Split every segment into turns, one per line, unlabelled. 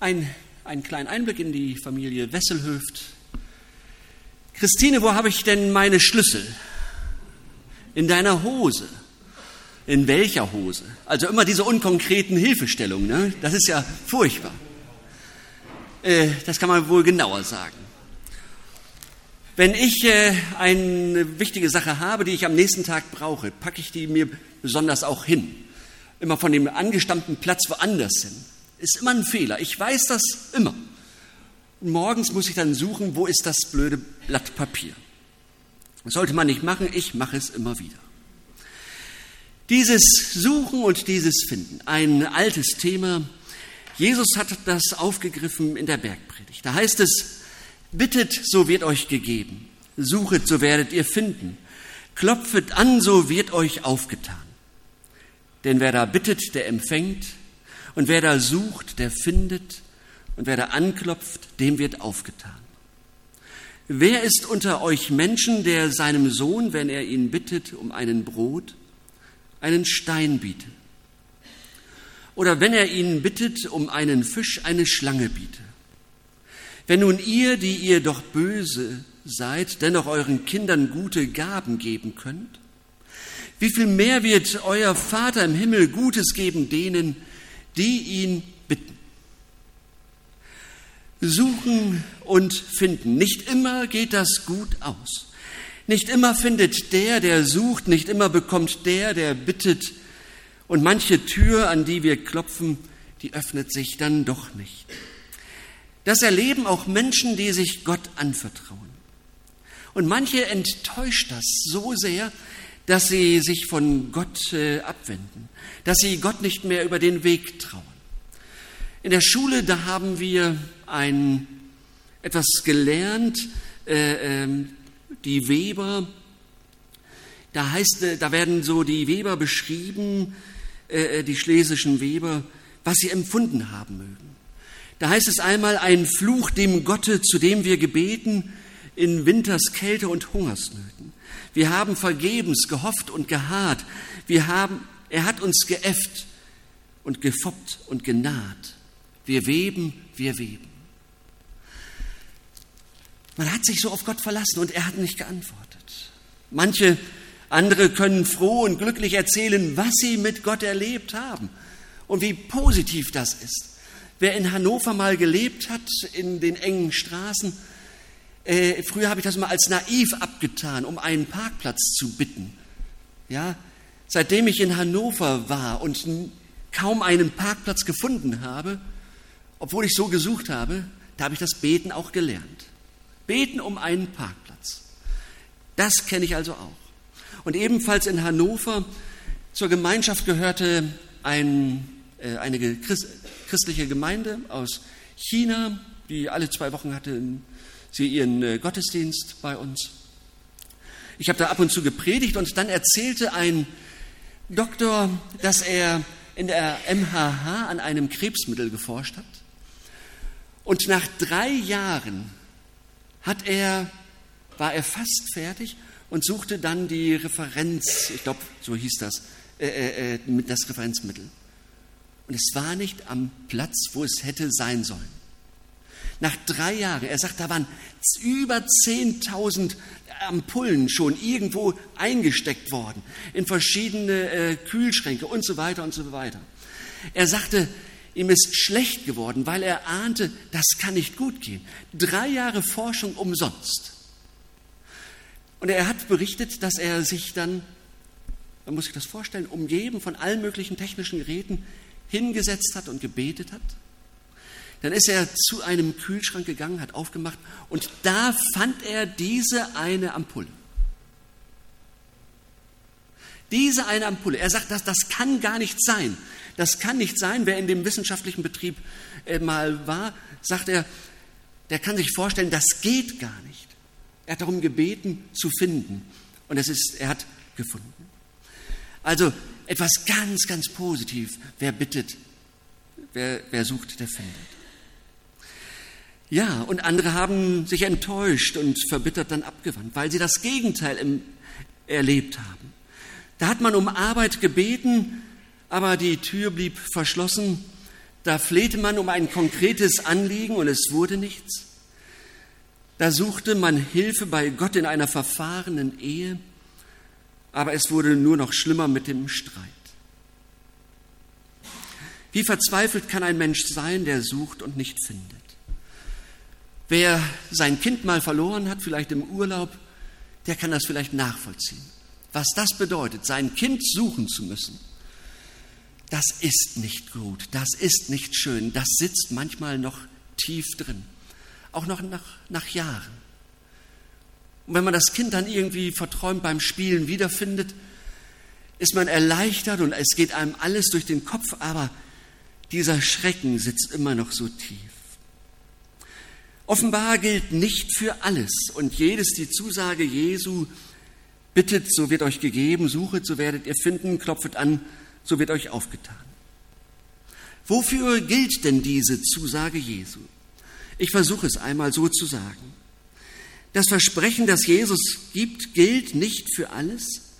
Ein, einen kleinen Einblick in die Familie Wesselhöft. Christine, wo habe ich denn meine Schlüssel? In deiner Hose. In welcher Hose? Also immer diese unkonkreten Hilfestellungen, ne? das ist ja furchtbar. Äh, das kann man wohl genauer sagen. Wenn ich äh, eine wichtige Sache habe, die ich am nächsten Tag brauche, packe ich die mir besonders auch hin. Immer von dem angestammten Platz woanders hin. Ist immer ein Fehler. Ich weiß das immer. Und morgens muss ich dann suchen, wo ist das blöde Blatt Papier. Das sollte man nicht machen, ich mache es immer wieder. Dieses Suchen und dieses Finden, ein altes Thema. Jesus hat das aufgegriffen in der Bergpredigt. Da heißt es, bittet, so wird euch gegeben. Suchet, so werdet ihr finden. Klopfet an, so wird euch aufgetan. Denn wer da bittet, der empfängt. Und wer da sucht, der findet. Und wer da anklopft, dem wird aufgetan. Wer ist unter euch Menschen, der seinem Sohn, wenn er ihn bittet um einen Brot, einen Stein bietet? Oder wenn er ihn bittet um einen Fisch, eine Schlange bietet? Wenn nun ihr, die ihr doch böse seid, dennoch euren Kindern gute Gaben geben könnt, wie viel mehr wird euer Vater im Himmel Gutes geben denen, die ihn bitten? Suchen und finden. Nicht immer geht das gut aus. Nicht immer findet der, der sucht, nicht immer bekommt der, der bittet. Und manche Tür, an die wir klopfen, die öffnet sich dann doch nicht. Das erleben auch Menschen, die sich Gott anvertrauen. Und manche enttäuscht das so sehr, dass sie sich von Gott äh, abwenden, dass sie Gott nicht mehr über den Weg trauen. In der Schule, da haben wir ein, etwas gelernt, äh, äh, die Weber, da heißt, äh, da werden so die Weber beschrieben, äh, äh, die schlesischen Weber, was sie empfunden haben mögen. Da heißt es einmal, ein Fluch dem Gotte, zu dem wir gebeten, in Winters Kälte und Hungersnöten. Wir haben vergebens gehofft und geharrt. Wir haben, er hat uns geäfft und gefoppt und genaht. Wir weben, wir weben. Man hat sich so auf Gott verlassen und er hat nicht geantwortet. Manche andere können froh und glücklich erzählen, was sie mit Gott erlebt haben und wie positiv das ist. Wer in Hannover mal gelebt hat, in den engen Straßen, äh, früher habe ich das mal als naiv abgetan, um einen Parkplatz zu bitten. Ja, seitdem ich in Hannover war und kaum einen Parkplatz gefunden habe, obwohl ich so gesucht habe, da habe ich das Beten auch gelernt. Beten um einen Parkplatz. Das kenne ich also auch. Und ebenfalls in Hannover zur Gemeinschaft gehörte ein, äh, eine Christ christliche Gemeinde aus China, die alle zwei Wochen hatte sie ihren äh, Gottesdienst bei uns. Ich habe da ab und zu gepredigt und dann erzählte ein Doktor, dass er in der MHH an einem Krebsmittel geforscht hat. Und nach drei Jahren hat er, war er fast fertig und suchte dann die Referenz, ich glaube, so hieß das, äh, äh, äh das Referenzmittel. Und es war nicht am Platz, wo es hätte sein sollen. Nach drei Jahren, er sagt, da waren über 10.000 Ampullen schon irgendwo eingesteckt worden, in verschiedene äh, Kühlschränke und so weiter und so weiter. Er sagte, ihm ist schlecht geworden, weil er ahnte, das kann nicht gut gehen. Drei Jahre Forschung umsonst. Und er hat berichtet, dass er sich dann, man muss sich das vorstellen, umgeben von allen möglichen technischen Geräten, hingesetzt hat und gebetet hat. Dann ist er zu einem Kühlschrank gegangen, hat aufgemacht und da fand er diese eine Ampulle. Diese eine Ampulle. Er sagt, das, das kann gar nicht sein. Das kann nicht sein. Wer in dem wissenschaftlichen Betrieb äh, mal war, sagt er, der kann sich vorstellen, das geht gar nicht. Er hat darum gebeten, zu finden. Und es ist, er hat gefunden. Also etwas ganz, ganz positiv. Wer bittet, wer, wer sucht, der findet. Ja, und andere haben sich enttäuscht und verbittert dann abgewandt, weil sie das Gegenteil im, erlebt haben. Da hat man um Arbeit gebeten, aber die Tür blieb verschlossen. Da flehte man um ein konkretes Anliegen und es wurde nichts. Da suchte man Hilfe bei Gott in einer verfahrenen Ehe, aber es wurde nur noch schlimmer mit dem Streit. Wie verzweifelt kann ein Mensch sein, der sucht und nicht findet? Wer sein Kind mal verloren hat, vielleicht im Urlaub, der kann das vielleicht nachvollziehen. Was das bedeutet, sein Kind suchen zu müssen, das ist nicht gut, das ist nicht schön, das sitzt manchmal noch tief drin, auch noch nach, nach Jahren. Und wenn man das Kind dann irgendwie verträumt beim Spielen wiederfindet, ist man erleichtert und es geht einem alles durch den Kopf, aber dieser Schrecken sitzt immer noch so tief. Offenbar gilt nicht für alles und jedes die Zusage Jesu, bittet, so wird euch gegeben, suchet, so werdet ihr finden, klopfet an, so wird euch aufgetan. Wofür gilt denn diese Zusage Jesu? Ich versuche es einmal so zu sagen. Das Versprechen, das Jesus gibt, gilt nicht für alles,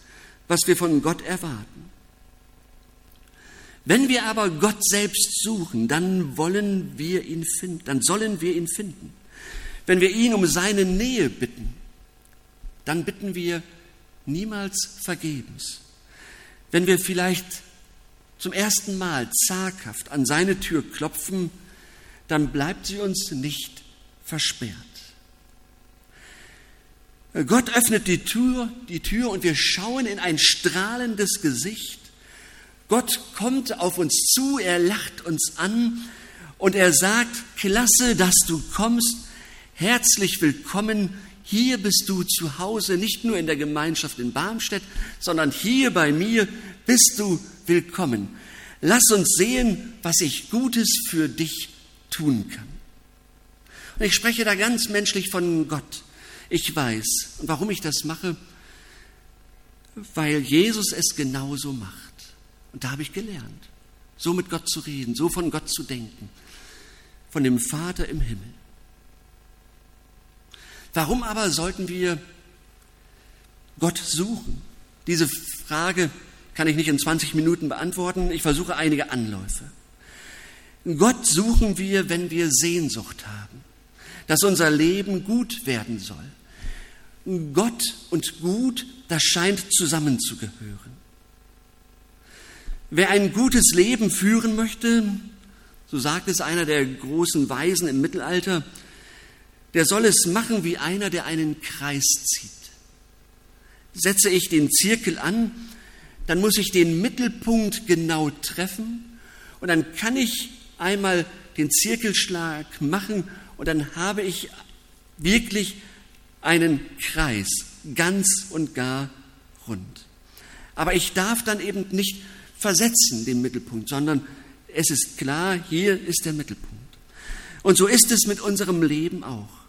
was wir von Gott erwarten. Wenn wir aber Gott selbst suchen, dann wollen wir ihn finden, dann sollen wir ihn finden. Wenn wir ihn um seine Nähe bitten, dann bitten wir niemals vergebens. Wenn wir vielleicht zum ersten Mal zaghaft an seine Tür klopfen, dann bleibt sie uns nicht versperrt. Gott öffnet die Tür, die Tür und wir schauen in ein strahlendes Gesicht. Gott kommt auf uns zu, er lacht uns an und er sagt, klasse, dass du kommst, herzlich willkommen, hier bist du zu Hause, nicht nur in der Gemeinschaft in Barmstedt, sondern hier bei mir bist du willkommen. Lass uns sehen, was ich Gutes für dich tun kann. Und ich spreche da ganz menschlich von Gott. Ich weiß. Warum ich das mache? Weil Jesus es genauso macht. Und da habe ich gelernt, so mit Gott zu reden, so von Gott zu denken, von dem Vater im Himmel. Warum aber sollten wir Gott suchen? Diese Frage kann ich nicht in 20 Minuten beantworten. Ich versuche einige Anläufe. Gott suchen wir, wenn wir Sehnsucht haben, dass unser Leben gut werden soll, Gott und gut, das scheint zusammenzugehören. Wer ein gutes Leben führen möchte, so sagt es einer der großen Weisen im Mittelalter, der soll es machen wie einer, der einen Kreis zieht. Setze ich den Zirkel an, dann muss ich den Mittelpunkt genau treffen und dann kann ich einmal den Zirkelschlag machen und dann habe ich wirklich einen Kreis, ganz und gar rund. Aber ich darf dann eben nicht versetzen den Mittelpunkt, sondern es ist klar, hier ist der Mittelpunkt. Und so ist es mit unserem Leben auch.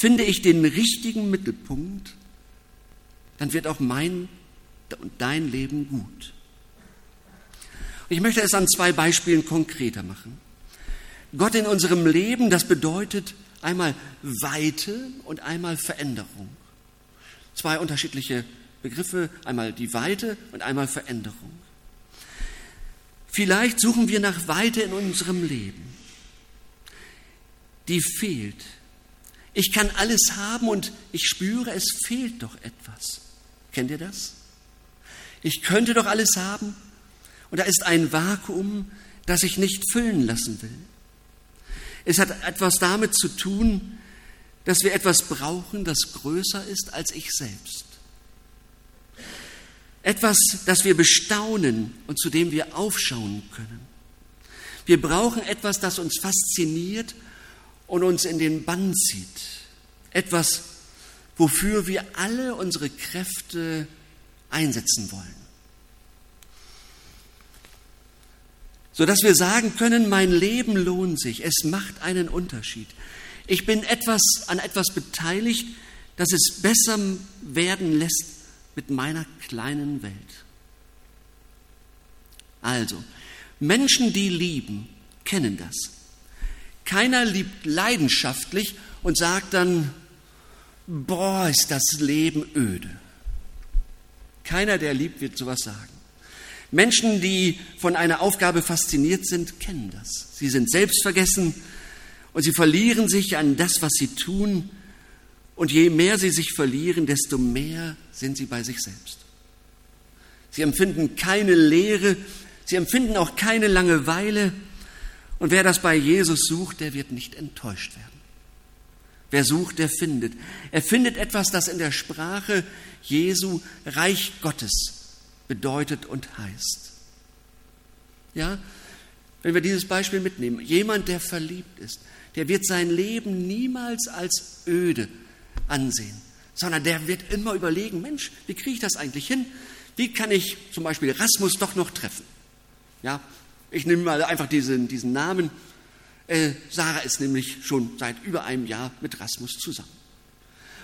Finde ich den richtigen Mittelpunkt, dann wird auch mein und dein Leben gut. Und ich möchte es an zwei Beispielen konkreter machen. Gott in unserem Leben, das bedeutet Einmal Weite und einmal Veränderung. Zwei unterschiedliche Begriffe, einmal die Weite und einmal Veränderung. Vielleicht suchen wir nach Weite in unserem Leben. Die fehlt. Ich kann alles haben und ich spüre, es fehlt doch etwas. Kennt ihr das? Ich könnte doch alles haben und da ist ein Vakuum, das ich nicht füllen lassen will. Es hat etwas damit zu tun, dass wir etwas brauchen, das größer ist als ich selbst. Etwas, das wir bestaunen und zu dem wir aufschauen können. Wir brauchen etwas, das uns fasziniert und uns in den Bann zieht. Etwas, wofür wir alle unsere Kräfte einsetzen wollen. sodass wir sagen können, mein Leben lohnt sich, es macht einen Unterschied. Ich bin etwas, an etwas beteiligt, das es besser werden lässt mit meiner kleinen Welt. Also, Menschen, die lieben, kennen das. Keiner liebt leidenschaftlich und sagt dann, boah, ist das Leben öde. Keiner, der liebt, wird sowas sagen. Menschen, die von einer Aufgabe fasziniert sind, kennen das. Sie sind selbstvergessen und sie verlieren sich an das, was sie tun. Und je mehr sie sich verlieren, desto mehr sind sie bei sich selbst. Sie empfinden keine Leere, sie empfinden auch keine Langeweile. Und wer das bei Jesus sucht, der wird nicht enttäuscht werden. Wer sucht, der findet. Er findet etwas, das in der Sprache Jesu Reich Gottes bedeutet und heißt. Ja, wenn wir dieses Beispiel mitnehmen, jemand, der verliebt ist, der wird sein Leben niemals als öde ansehen, sondern der wird immer überlegen, Mensch, wie kriege ich das eigentlich hin? Wie kann ich zum Beispiel Rasmus doch noch treffen? Ja, ich nehme mal einfach diesen, diesen Namen. Äh, Sarah ist nämlich schon seit über einem Jahr mit Rasmus zusammen.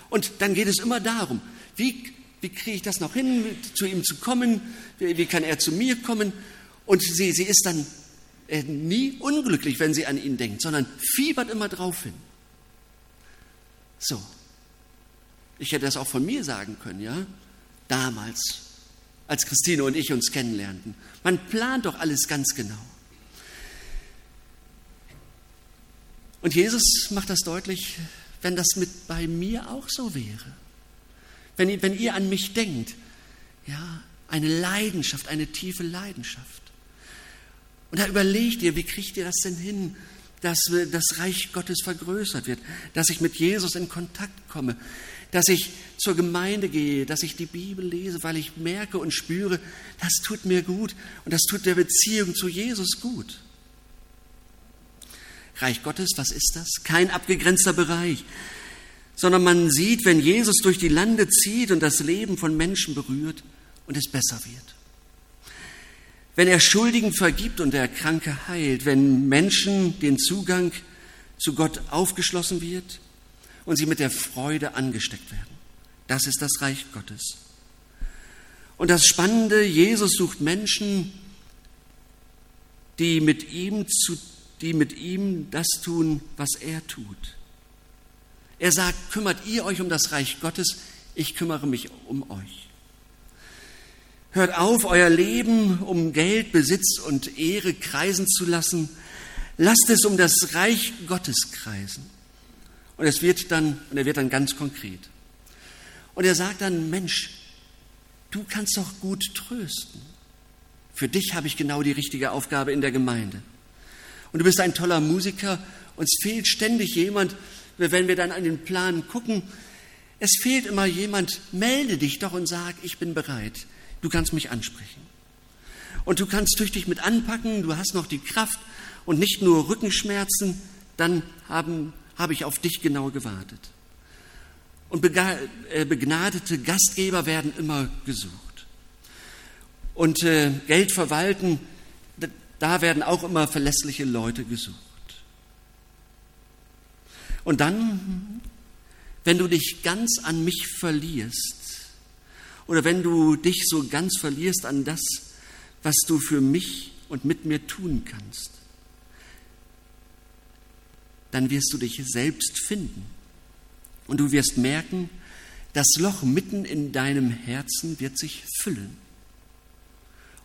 Und dann geht es immer darum, wie, wie kriege ich das noch hin, zu ihm zu kommen, wie, wie kann er zu mir kommen. Und sie, sie ist dann äh, nie unglücklich, wenn sie an ihn denkt, sondern fiebert immer drauf hin. So, ich hätte das auch von mir sagen können, ja, damals, als Christine und ich uns kennenlernten. Man plant doch alles ganz genau. Und Jesus macht das deutlich, wenn das mit bei mir auch so wäre. Wenn, wenn ihr an mich denkt, ja, eine Leidenschaft, eine tiefe Leidenschaft. Und da überlegt ihr, wie kriegt ihr das denn hin, dass das Reich Gottes vergrößert wird, dass ich mit Jesus in Kontakt komme, dass ich zur Gemeinde gehe, dass ich die Bibel lese, weil ich merke und spüre, das tut mir gut und das tut der Beziehung zu Jesus gut. Reich Gottes, was ist das? Kein abgegrenzter Bereich, sondern man sieht, wenn Jesus durch die Lande zieht und das Leben von Menschen berührt und es besser wird. Wenn er Schuldigen vergibt und der Kranke heilt, wenn Menschen den Zugang zu Gott aufgeschlossen wird und sie mit der Freude angesteckt werden. Das ist das Reich Gottes. Und das Spannende, Jesus sucht Menschen, die mit ihm zu die mit ihm das tun, was er tut. Er sagt, kümmert ihr euch um das Reich Gottes, ich kümmere mich um euch. Hört auf, euer Leben um Geld, Besitz und Ehre kreisen zu lassen. Lasst es um das Reich Gottes kreisen. Und es wird dann, und er wird dann ganz konkret. Und er sagt dann, Mensch, du kannst doch gut trösten. Für dich habe ich genau die richtige Aufgabe in der Gemeinde und du bist ein toller Musiker. Uns fehlt ständig jemand, wenn wir dann an den Plan gucken. Es fehlt immer jemand, melde dich doch und sag, ich bin bereit. Du kannst mich ansprechen. Und du kannst tüchtig mit anpacken, du hast noch die Kraft und nicht nur Rückenschmerzen, dann haben, habe ich auf dich genau gewartet. Und äh, begnadete Gastgeber werden immer gesucht. Und äh, Geld verwalten, da werden auch immer verlässliche Leute gesucht. Und dann, wenn du dich ganz an mich verlierst, oder wenn du dich so ganz verlierst an das, was du für mich und mit mir tun kannst, dann wirst du dich selbst finden. Und du wirst merken, das Loch mitten in deinem Herzen wird sich füllen.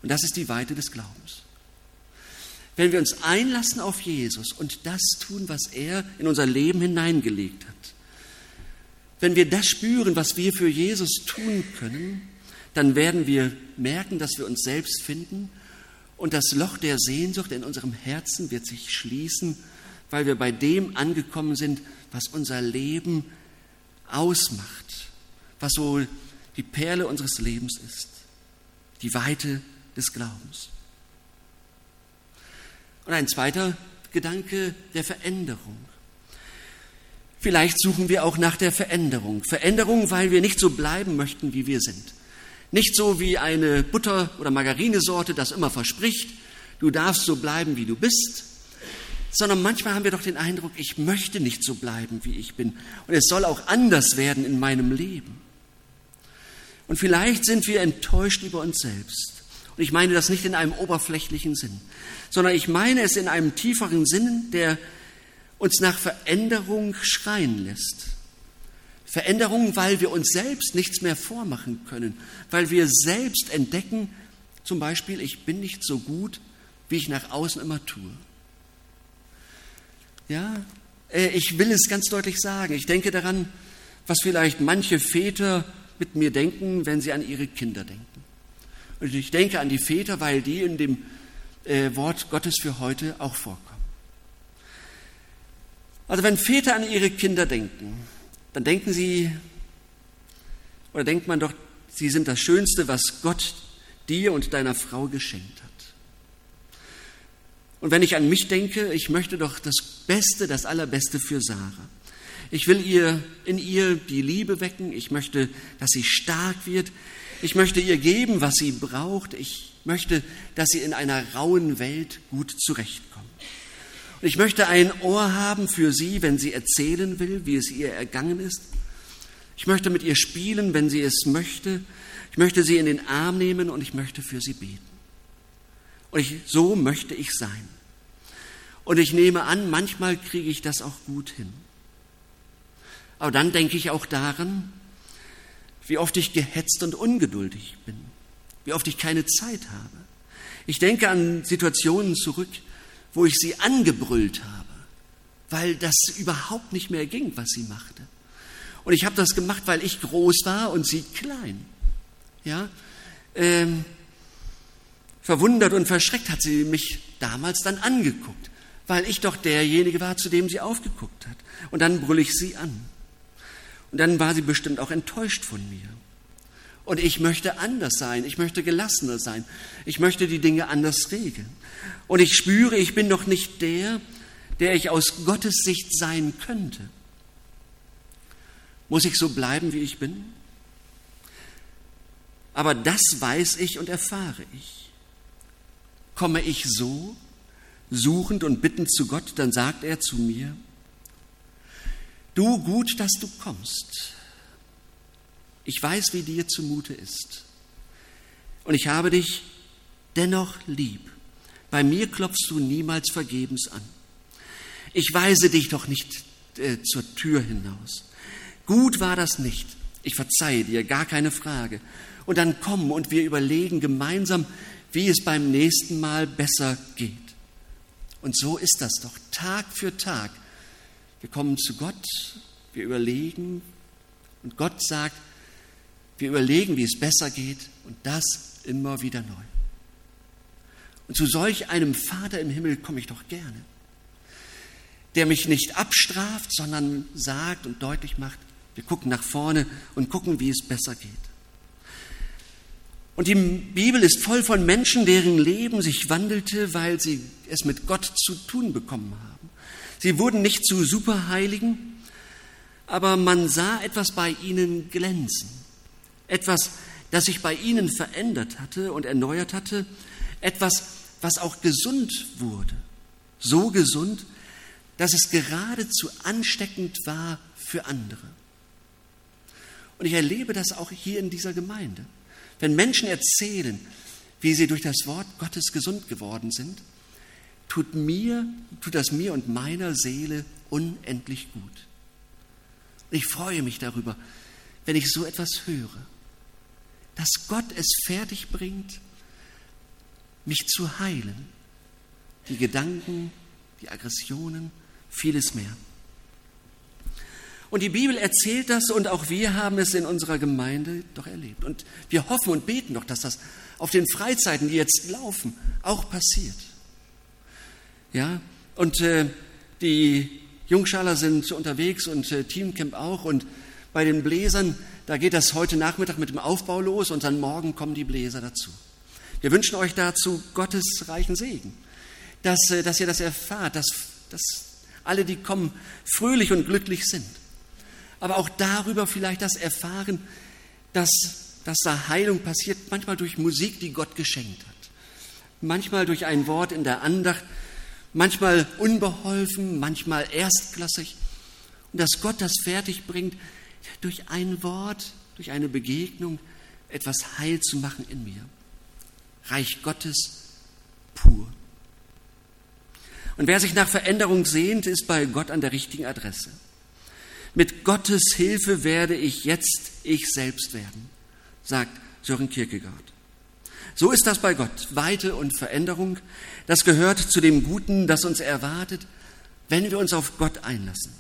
Und das ist die Weite des Glaubens. Wenn wir uns einlassen auf Jesus und das tun, was er in unser Leben hineingelegt hat, wenn wir das spüren, was wir für Jesus tun können, dann werden wir merken, dass wir uns selbst finden und das Loch der Sehnsucht in unserem Herzen wird sich schließen, weil wir bei dem angekommen sind, was unser Leben ausmacht, was so die Perle unseres Lebens ist, die Weite des Glaubens. Und ein zweiter Gedanke der Veränderung. Vielleicht suchen wir auch nach der Veränderung. Veränderung, weil wir nicht so bleiben möchten, wie wir sind. Nicht so wie eine Butter- oder Margarinesorte das immer verspricht, du darfst so bleiben, wie du bist, sondern manchmal haben wir doch den Eindruck, ich möchte nicht so bleiben, wie ich bin. Und es soll auch anders werden in meinem Leben. Und vielleicht sind wir enttäuscht über uns selbst. Und ich meine das nicht in einem oberflächlichen Sinn, sondern ich meine es in einem tieferen Sinn, der uns nach Veränderung schreien lässt. Veränderung, weil wir uns selbst nichts mehr vormachen können, weil wir selbst entdecken, Zum Beispiel, ich bin nicht so gut, wie ich nach außen immer tue. Ja, äh, ich will es ganz deutlich sagen. Ich denke daran, was vielleicht manche Väter mit mir denken, wenn sie an ihre Kinder denken. Und ich denke an die Väter, weil die in dem äh, Wort Gottes für heute auch vorkommen. Also wenn Väter an ihre Kinder denken, dann denken sie, oder denkt man doch, sie sind das Schönste, was Gott dir und deiner Frau geschenkt hat. Und wenn ich an mich denke, ich möchte doch das Beste, das Allerbeste für Sarah. Ich will ihr in ihr die Liebe wecken. Ich möchte, dass sie stark wird. Ich möchte ihr geben, was sie braucht. Ich möchte, dass sie in einer rauen Welt gut zurechtkommt. Und ich möchte ein Ohr haben für sie, wenn sie erzählen will, wie es ihr ergangen ist. Ich möchte mit ihr spielen, wenn sie es möchte. Ich möchte sie in den Arm nehmen und ich möchte für sie beten. Und ich, so möchte ich sein. Und ich nehme an, manchmal kriege ich das auch gut hin. Aber dann denke ich auch daran, wie oft ich gehetzt und ungeduldig bin, wie oft ich keine Zeit habe. Ich denke an Situationen zurück, wo ich sie angebrüllt habe, weil das überhaupt nicht mehr ging, was sie machte. Und ich habe das gemacht, weil ich groß war und sie klein. Ja, ähm, verwundert und verschreckt hat sie mich damals dann angeguckt, weil ich doch derjenige war, zu dem sie aufgeguckt hat. Und dann brülle ich sie an. Und dann war sie bestimmt auch enttäuscht von mir. Und ich möchte anders sein, ich möchte gelassener sein, ich möchte die Dinge anders regeln. Und ich spüre, ich bin noch nicht der, der ich aus Gottes Sicht sein könnte. Muss ich so bleiben, wie ich bin? Aber das weiß ich und erfahre ich. Komme ich so, suchend und bittend zu Gott, dann sagt er zu mir, Du gut, dass du kommst. Ich weiß, wie dir zumute ist. Und ich habe dich dennoch lieb. Bei mir klopfst du niemals vergebens an. Ich weise dich doch nicht äh, zur Tür hinaus. Gut war das nicht. Ich verzeihe dir, gar keine Frage. Und dann komm und wir überlegen gemeinsam, wie es beim nächsten Mal besser geht. Und so ist das doch Tag für Tag wir kommen zu Gott, wir überlegen und Gott sagt, wir überlegen, wie es besser geht und das immer wieder neu. Und zu solch einem Vater im Himmel komme ich doch gerne, der mich nicht abstraft, sondern sagt und deutlich macht, wir gucken nach vorne und gucken, wie es besser geht. Und die Bibel ist voll von Menschen, deren Leben sich wandelte, weil sie es mit Gott zu tun bekommen haben. Sie wurden nicht zu Superheiligen, aber man sah etwas bei ihnen glänzen. Etwas, das sich bei ihnen verändert hatte und erneuert hatte. Etwas, was auch gesund wurde. So gesund, dass es geradezu ansteckend war für andere. Und ich erlebe das auch hier in dieser Gemeinde. Wenn Menschen erzählen, wie sie durch das Wort Gottes gesund geworden sind, tut mir, tut das mir und meiner Seele unendlich gut. Ich freue mich darüber, wenn ich so etwas höre, dass Gott es fertig bringt, mich zu heilen. Die Gedanken, die Aggressionen, vieles mehr. Und die Bibel erzählt das und auch wir haben es in unserer Gemeinde doch erlebt. Und wir hoffen und beten doch, dass das auf den Freizeiten, die jetzt laufen, auch passiert. Ja, und äh, die Jungschaler sind unterwegs und äh, Teamcamp auch. Und bei den Bläsern, da geht das heute Nachmittag mit dem Aufbau los und dann morgen kommen die Bläser dazu. Wir wünschen euch dazu Gottes reichen Segen, dass, äh, dass ihr das erfahrt, dass, dass alle, die kommen, fröhlich und glücklich sind. Aber auch darüber vielleicht das erfahren, dass, dass da Heilung passiert, manchmal durch Musik, die Gott geschenkt hat. Manchmal durch ein Wort in der Andacht, manchmal unbeholfen, manchmal erstklassig. Und dass Gott das fertig bringt, durch ein Wort, durch eine Begegnung etwas heil zu machen in mir. Reich Gottes pur. Und wer sich nach Veränderung sehnt, ist bei Gott an der richtigen Adresse. Mit Gottes Hilfe werde ich jetzt ich selbst werden, sagt Sören Kierkegaard. So ist das bei Gott. Weite und Veränderung, das gehört zu dem Guten, das uns erwartet, wenn wir uns auf Gott einlassen.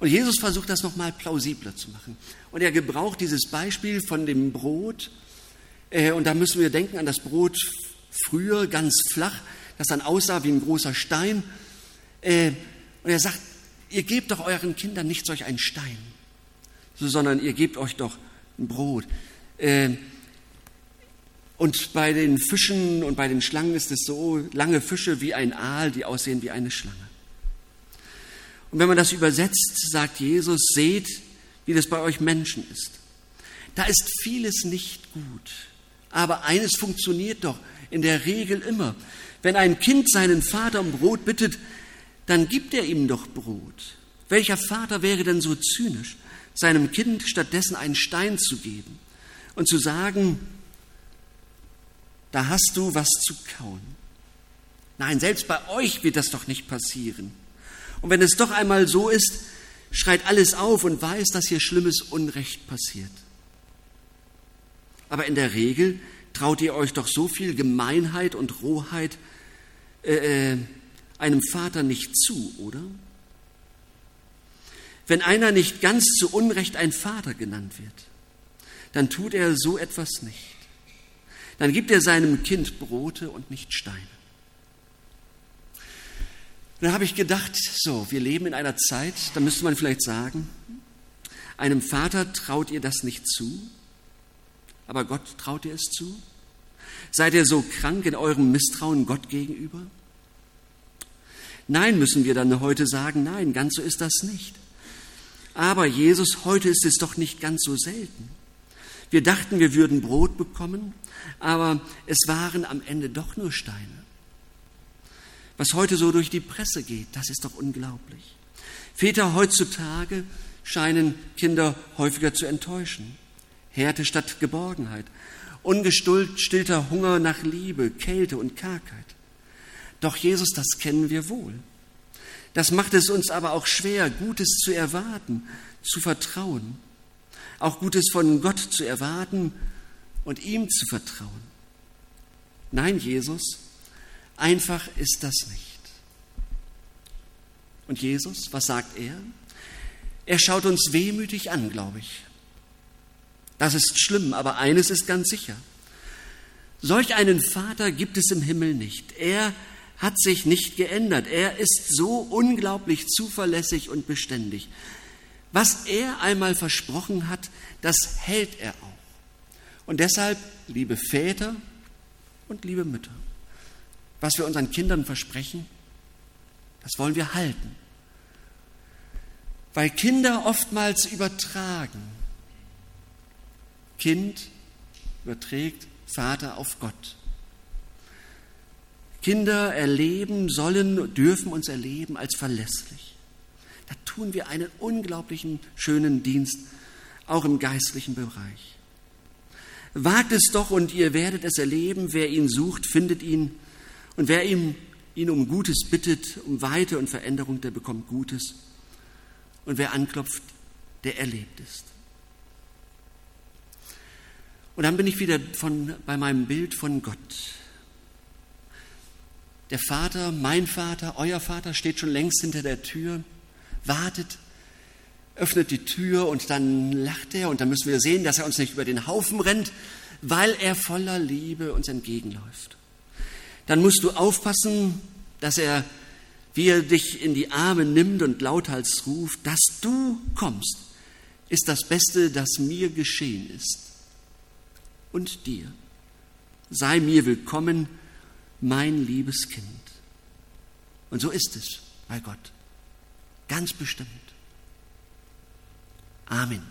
Und Jesus versucht das nochmal plausibler zu machen. Und er gebraucht dieses Beispiel von dem Brot. Äh, und da müssen wir denken an das Brot früher, ganz flach, das dann aussah wie ein großer Stein. Äh, und er sagt, ihr gebt doch euren Kindern nicht solch einen Stein, sondern ihr gebt euch doch ein Brot. Äh, und bei den Fischen und bei den Schlangen ist es so, lange Fische wie ein Aal, die aussehen wie eine Schlange. Und wenn man das übersetzt, sagt Jesus, seht, wie das bei euch Menschen ist. Da ist vieles nicht gut. Aber eines funktioniert doch in der Regel immer. Wenn ein Kind seinen Vater um Brot bittet, dann gibt er ihm doch Brot. Welcher Vater wäre denn so zynisch, seinem Kind stattdessen einen Stein zu geben und zu sagen, da hast du was zu kauen. Nein, selbst bei euch wird das doch nicht passieren. Und wenn es doch einmal so ist, schreit alles auf und weiß, dass hier schlimmes Unrecht passiert. Aber in der Regel traut ihr euch doch so viel Gemeinheit und Rohheit äh, äh einem Vater nicht zu, oder? Wenn einer nicht ganz zu Unrecht ein Vater genannt wird, dann tut er so etwas nicht. Dann gibt er seinem Kind Brote und nicht Steine. dann habe ich gedacht, so, wir leben in einer Zeit, da müsste man vielleicht sagen, einem Vater traut ihr das nicht zu, aber Gott traut ihr es zu? Seid ihr so krank in eurem Misstrauen Gott gegenüber? Nein, müssen wir dann heute sagen, nein, ganz so ist das nicht. Aber Jesus, heute ist es doch nicht ganz so selten. Wir dachten, wir würden Brot bekommen, aber es waren am Ende doch nur Steine. Was heute so durch die Presse geht, das ist doch unglaublich. Väter heutzutage scheinen Kinder häufiger zu enttäuschen. Härte statt Geborgenheit, ungestillter Hunger nach Liebe, Kälte und Kargheit. Doch Jesus, das kennen wir wohl. Das macht es uns aber auch schwer, Gutes zu erwarten, zu vertrauen, auch Gutes von Gott zu erwarten und ihm zu vertrauen. Nein, Jesus, einfach ist das nicht. Und Jesus, was sagt er? Er schaut uns wehmütig an, glaube ich. Das ist schlimm, aber eines ist ganz sicher. Solch einen Vater gibt es im Himmel nicht. Er hat sich nicht geändert. Er ist so unglaublich zuverlässig und beständig. Was er einmal versprochen hat, das hält er auch. Und deshalb, liebe Väter und liebe Mütter, was wir unseren Kindern versprechen, das wollen wir halten. Weil Kinder oftmals übertragen. Kind überträgt Vater auf Gott. Kinder erleben, sollen, dürfen uns erleben als verlässlich. Da tun wir einen unglaublichen schönen Dienst, auch im geistlichen Bereich. Wagt es doch und ihr werdet es erleben. Wer ihn sucht, findet ihn. Und wer ihm, ihn um Gutes bittet, um Weite und Veränderung, der bekommt Gutes. Und wer anklopft, der erlebt ist. Und dann bin ich wieder von, bei meinem Bild von Gott. Der Vater, mein Vater, euer Vater steht schon längst hinter der Tür, wartet öffnet die Tür und dann lacht er und dann müssen wir sehen, dass er uns nicht über den Haufen rennt, weil er voller Liebe uns entgegenläuft. Dann musst du aufpassen, dass er, wie er dich in die Arme nimmt und lauthals ruft, dass du kommst, ist das Beste, das mir geschehen ist. Und dir. Sei mir willkommen, mein liebes Kind. Und so ist es bei Gott. Ganz bestimmt. Amen.